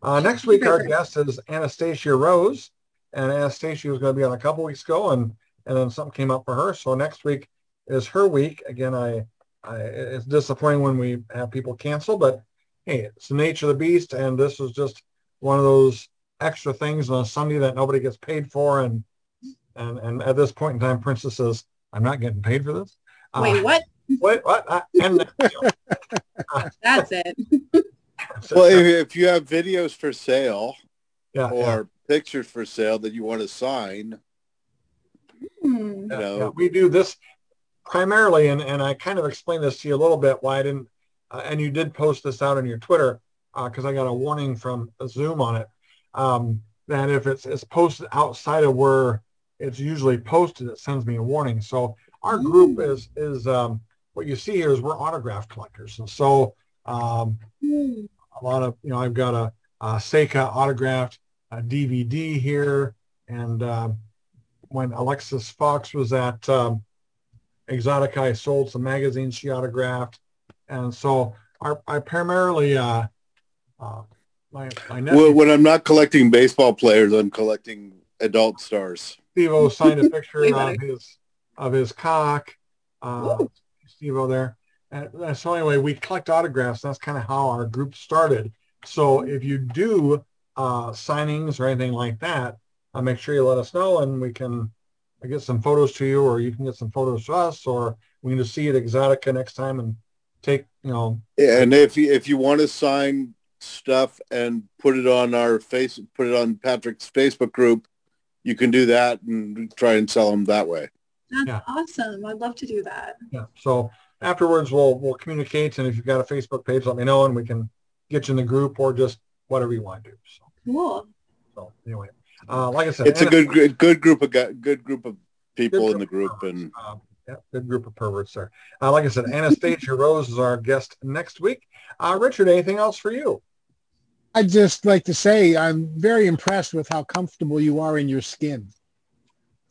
Uh, next week, our guest is Anastasia Rose, and Anastasia was going to be on a couple weeks ago, and and then something came up for her. So next week is her week. Again, I, I it's disappointing when we have people cancel, but hey, it's the nature of the beast, and this is just one of those extra things on a Sunday that nobody gets paid for, and and and at this point in time, Princess says, "I'm not getting paid for this." Uh, Wait, what? Wait, what? Uh, and you That's it. Well, if, if you have videos for sale yeah, or yeah. pictures for sale that you want to sign, Hmm. Yeah, know. yeah, we do this primarily, and, and I kind of explained this to you a little bit why I didn't, uh, and you did post this out on your Twitter because I got a warning from Zoom on it um, that if it's, it's posted outside of where it's usually posted, it sends me a warning. So our group is is um, what you see here is we're autograph collectors, and so um, Hmm. a lot of you know I've got a, a Seika autographed uh DVD here, and um, when Alexis Fox was at um, Exxxotica, I sold some magazines she autographed, and so our, I primarily uh, uh, my, my nephew when I'm not collecting baseball players, I'm collecting adult stars. Steve-O signed a picture of his of his cock. Uh, Steve-O there. And uh, so anyway, we collect autographs. That's kind of how our group started. So if you do uh, signings or anything like that, uh, make sure you let us know and we can uh, get some photos to you or you can get some photos to us or we can just see you at Exxxotica next time and take, you know, And if you, if you want to sign stuff and put it on our face, put it on Patrick's Facebook group, you can do that and try and sell them that way. That's Yeah. awesome. I'd love to do that. yeah. So afterwards we'll, we'll communicate and if you've got a Facebook page, let me know and we can get you in the group or just whatever you want to do. So, Cool. so anyway, uh, like I said, It's a good, gr- good group of good group of people Good in the group group, and Uh, yeah, good group of perverts there. Uh, like I said, Anastasia Rose is our guest next week. Uh, Richard, anything else for you? I'd just like to say I'm very impressed with how comfortable you are in your skin.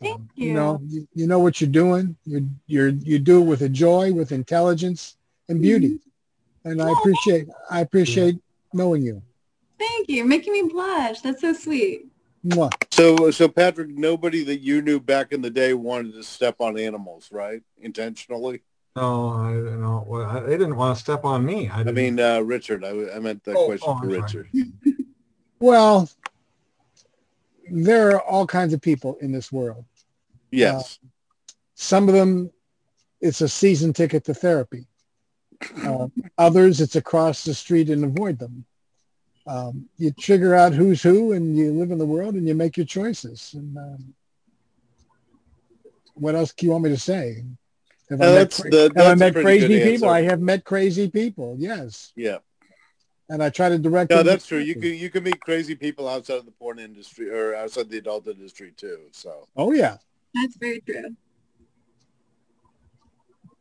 Thank Um, you. know, you, you know what you're doing. You're, you're, you do it with a joy, with intelligence and beauty. And I appreciate, I appreciate knowing you. Thank you. You're making me blush. That's so sweet. Mwah. so so Patrick, nobody that you knew back in the day wanted to step on animals, right? Intentionally. No, I don't know. Well, they didn't want to step on me. I, I mean, uh, Richard. I, I meant that Oh, question oh, for Richard. Well, there are all kinds of people in this world. Yes. Some of them, it's a season ticket to therapy. Uh, others, it's across the street and avoid them. Um, you figure out who's who, and you live in the world, and you make your choices. And um, what else do you want me to say? Have I met, that's cra- the- have I met crazy good people? I have met crazy people. Yes, yeah. and I try to direct. No, them that's true. You can you can meet crazy people outside of the porn industry or outside the adult industry too. So Oh yeah. That's very true.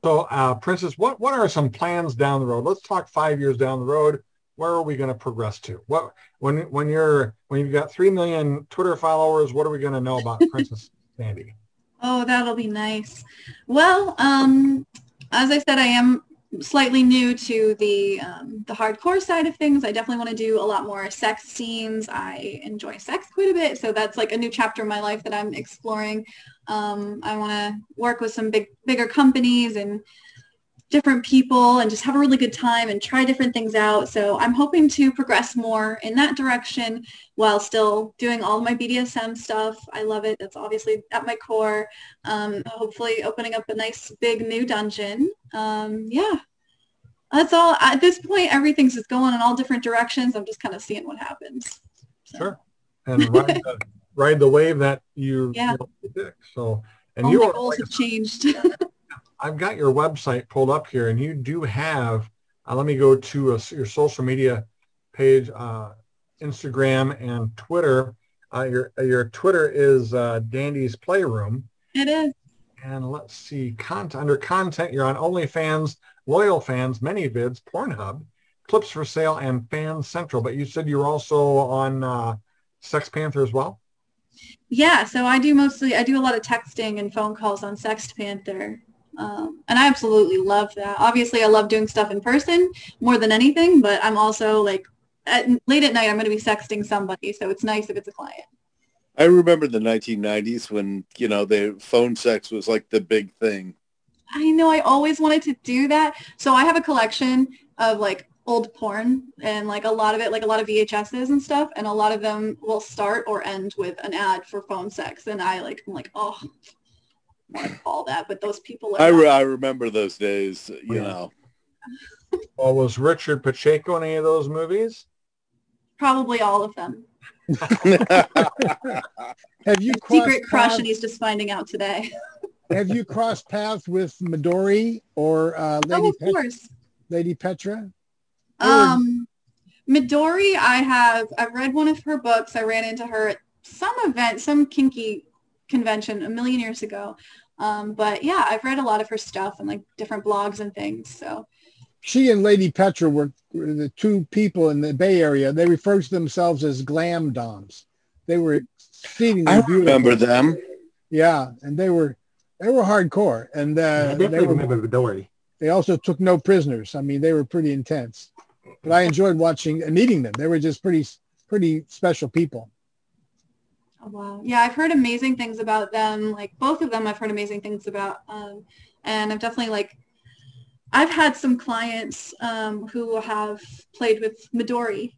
so, uh, Princess, what, what are some plans down the road? Let's talk five years down the road. Where are we going to progress to? What when when you're when you've got three million Twitter followers? What are we going to know about Princess Dandy? Oh, that'll be nice. Well, um, as I said, I am slightly new to the um, the hardcore side of things. I definitely want to do a lot more sex scenes. I enjoy sex quite a bit, so that's like a new chapter in my life that I'm exploring. Um, I want to work with some big bigger companies and different people and just have a really good time and try different things out. So I'm hoping to progress more in that direction while still doing all my BDSM stuff. I love it. That's obviously at my core. Um, hopefully opening up a nice big new dungeon. Um, yeah, that's all. At this point, everything's just going in all different directions. I'm just kind of seeing what happens. So, Sure. And ride the, ride the wave that you, Yeah. you pick. So, and All you my goals like have changed. I've got your website pulled up here, and you do have. Uh, let me go to uh, your social media page, uh, Instagram and Twitter. Uh, your your Twitter is uh, Dandy's Playroom, it is. and let's see, content under content, you're on OnlyFans, Loyal Fans, ManyVids, Pornhub, Clips4Sale, and Fan Central. But you said you were also on uh, SextPanther as well. Yeah, so I do mostly, I do a lot of texting and phone calls on SextPanther. Um, and I absolutely love that. Obviously, I love doing stuff in person more than anything, but I'm also like, at, late at night, I'm going to be sexting somebody, so it's nice if it's a client. I remember the 1990s when you know the phone sex was like the big thing. I know I always wanted to do that. So I have a collection of like old porn and like a lot of it, like a lot of VHSs and stuff. And a lot of them will start or end with an ad for phone sex. And I like, I'm like, oh, want to call that, but those people are I, re- I remember those days. You Yeah. know, Well, was Richard Pacheco in any of those movies? probably all of them. Have you crossed Secret crush paths, and he's just finding out today. have you crossed paths with Midori or uh, Oh, Lady of Pet- course. Lady Petra? Um, Midori, I have, I've read one of her books. I ran into her at some event, some kinky convention a million years ago. Um, but yeah, I've read a lot of her stuff and like different blogs and things. So She and Lady Petra were, were the two people in the Bay Area. They referred to themselves as glam doms. They were exceedingly I beautiful. remember them. Yeah, and they were they were hardcore, and I uh, they definitely were remember Dory. they also took no prisoners. I mean, they were pretty intense. but I enjoyed watching and meeting them. They were just pretty pretty special people. Oh, wow. Yeah, I've heard amazing things about them. Like both of them, I've heard amazing things about. Um, and I've definitely like, I've had some clients um, who have played with Midori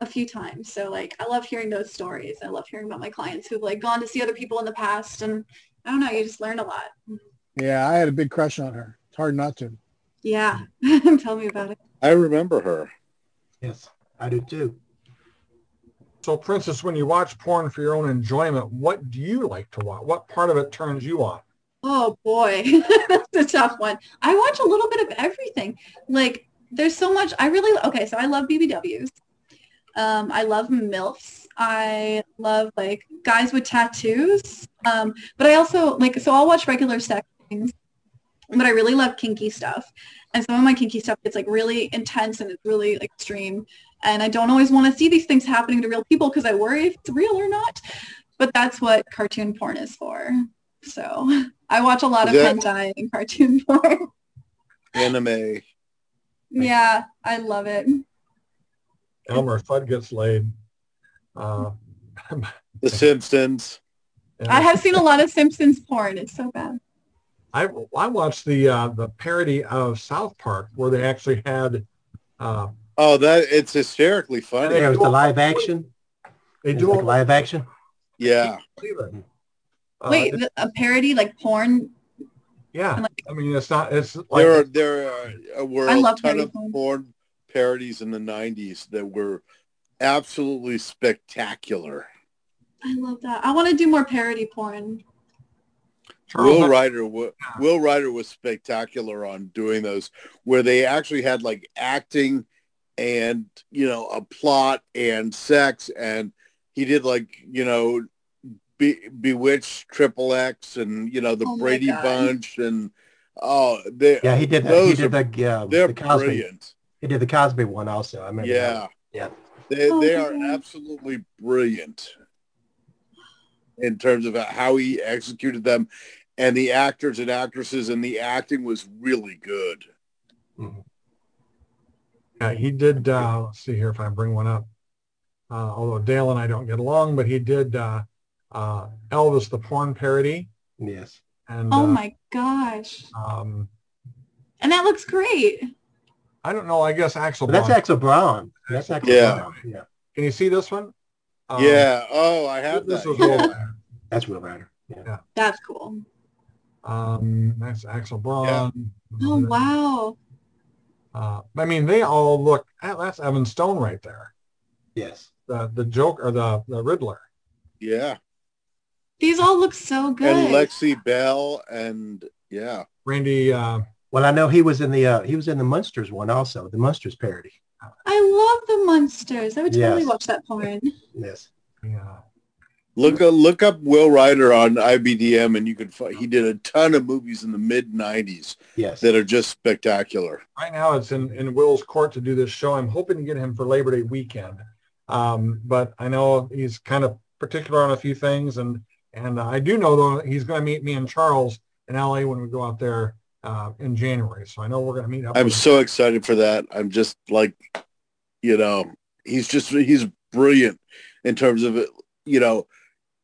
a few times. So like, I love hearing those stories. I love hearing about my clients who've like gone to see other people in the past. And I don't know, you just learn a lot. Yeah, I had a big crush on her. It's hard not to. Yeah. Tell me about it. I remember her. Yes, I do too. So, Princess, when you watch porn for your own enjoyment, what do you like to watch? What part of it turns you on? Oh boy, that's a tough one. I watch a little bit of everything. Like there's so much. I really okay. So I love BBWs. Um, I love milfs. I love like guys with tattoos. Um, but I also like so I'll watch regular sex things, but I really love kinky stuff. And some of my kinky stuff gets like really intense and it's really like, extreme. And I don't always want to see these things happening to real people because I worry if it's real or not. But that's what cartoon porn is for. So I watch a lot of Yeah. hentai and cartoon porn. Anime. yeah, I love it. Elmer Fudd gets laid. Uh, The Simpsons. I have seen a lot of Simpsons porn. It's so bad. I I watched the uh, the parody of South Park where they actually had uh, Oh, that it's hysterically funny. Yeah, it was the live action. they do like live action. Yeah. Uh, Wait, it- the- a parody like porn? yeah. like- I mean, it's not. It's like There are there are, were I a love ton of porn. porn parodies in the '90s that were absolutely spectacular. I love that. I want to do more parody porn. Charles, Will I- Ryder, wa- Will Ryder was spectacular on doing those, where they actually had like acting and you know a plot and sex, and he did like you know Be- Bewitched, Triple X, and you know the Oh Brady God. Bunch, and oh, they Yeah, he did. The, Those he did are- the, uh, they're the Cosby. brilliant. He did the Cosby one also. I remember. that. Yeah, Yeah. they Oh, they are absolutely brilliant in terms of how he executed them, and the actors and actresses, and the acting was really good. Mhm. Yeah, he did. Uh, let's see here if I bring one up. Uh, although Dale and I don't get along, but he did uh, uh, Elvis the porn parody, Yes. and Oh uh, my gosh. um, And that looks great. I don't know. I guess Axel. But that's Axel Braun. That's Axel Yeah. Braun. Yeah. Can you see this one? Um, yeah. Oh, I have This that. was Will That's Will Ryder. Yeah. That's cool. Um, that's Axel Braun. Oh wow. Uh, I mean, they all look. That's Evan Stone right there. Yes. The the joke or the the Riddler. Yeah. These all look so good. And Lexi Belle and yeah. Randy. Uh, Well, I know he was in the uh, he was in the Munsters one also, the Munsters parody. I love the monsters. I would totally Yes. watch that porn. Yes. yeah. Look up look up Will Ryder on IBDM and you can find he did a ton of movies in the mid nineties Yes. that are just spectacular. Right now, it's in in Will's court to do this show. I'm hoping to get him for Labor Day weekend. Um, but I know he's kind of particular on a few things, and and I do know though he's going to meet me and Charles in LA when we go out there uh, in January. So I know we're going to meet up. I'm with- so excited for that. I'm just like you know, he's just he's brilliant in terms of it, you know,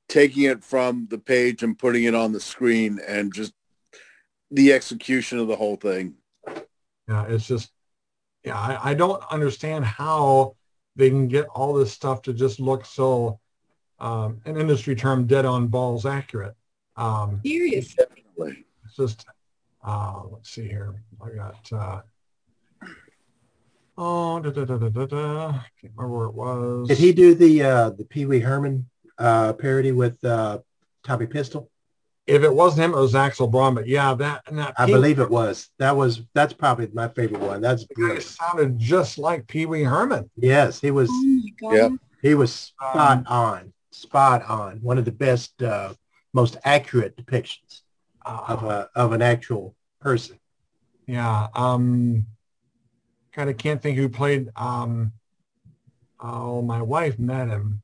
taking it from the page and putting it on the screen and just the execution of the whole thing. Yeah, it's just, yeah, I, I don't understand how they can get all this stuff to just look so, um, an industry term, dead on balls accurate. Um, Serious. Definitely. it's just, uh, let's see here. I got, uh, oh, da, da, da, da, da, da. can't remember where it was. Did he do the uh, the Pee Wee Herman uh, parody with uh, Tommy Pistol? If it wasn't him, it was Axel Braun. But yeah, that and that I Pee- believe it was. That was that's probably my favorite one. That's the guy brilliant. sounded just like Pee Wee Herman. Yes, he was Oh. Yeah. he was spot Um, on, spot on. One of the best, uh, most accurate depictions of Uh, a of an actual person. yeah. Um, kind of can't think who played. Um, oh, my wife met him.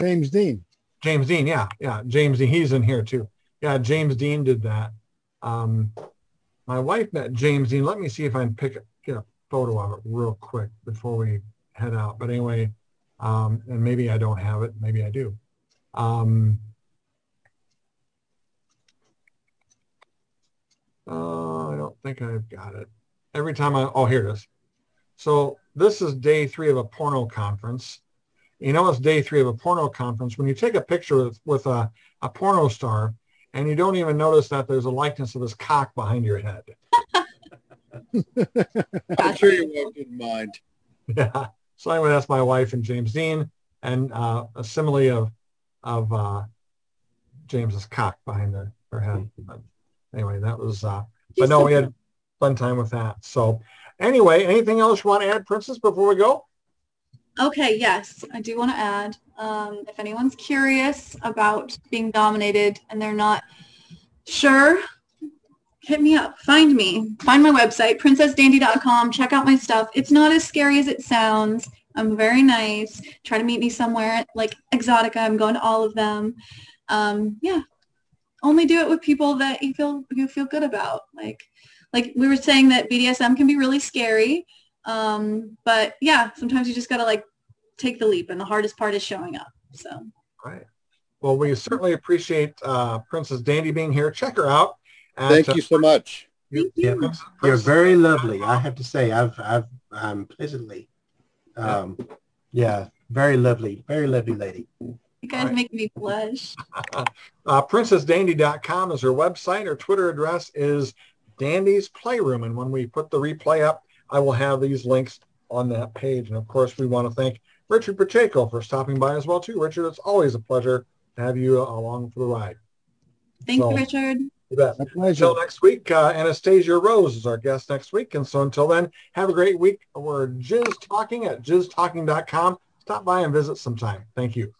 James Dean. James Dean, yeah, yeah, James Dean. He's in here too. Yeah, James Dean did that. Um, my wife met James Dean. Let me see if I can pick get a photo of it real quick before we head out. But anyway, um, and maybe I don't have it. Maybe I do. Um, uh, I don't think I've got it. Every time I, oh, here it is. So this is day three of a porno conference. You know, it's day three of a porno conference. When you take a picture with, with a, a porno star and you don't even notice that there's a likeness of his cock behind your head. I'm sure your wife didn't mind. Yeah. So anyway, that's my wife and James Dean, and uh, a simile of of uh, James's cock behind the, her head. But anyway, that was. Uh, but no, we had fun time with that. So anyway, anything else you want to add, Princess, before we go? Okay, yes, I do want to add. Um, if anyone's curious about being dominated and they're not sure, hit me up. Find me. Find my website, princessdandy.com. Check out my stuff. It's not as scary as it sounds. I'm very nice. Try to meet me somewhere like Exxxotica. I'm going to all of them. Um, yeah. Only do it with people that you feel you feel good about. Like like we were saying that BDSM can be really scary. Um, but yeah, sometimes you just gotta like take the leap and the hardest part is showing up. So Right. Well, we certainly appreciate uh, Princess Dandy being here. Check her out. at, Thank uh, you so much. thank you. Princess- You're Princess- very lovely. I have to say, I've, I've, I'm pleasantly, um, yeah, very lovely, very lovely lady. You guys Alright. make me blush. Uh, princessdandy.com is her website. Her Twitter address is Dandy's Playroom. And when we put the replay up, I will have these links on that page. And of course, we want to thank Richard Pacheco for stopping by as well, too. Richard, it's always a pleasure to have you along for the ride. Thank So- you, Richard. You bet. My pleasure. Until next week, uh, Anastasia Rose is our guest next week. And so until then, have a great week. We're Jizz Talking at jizztalking.com. Stop by and visit sometime. Thank you.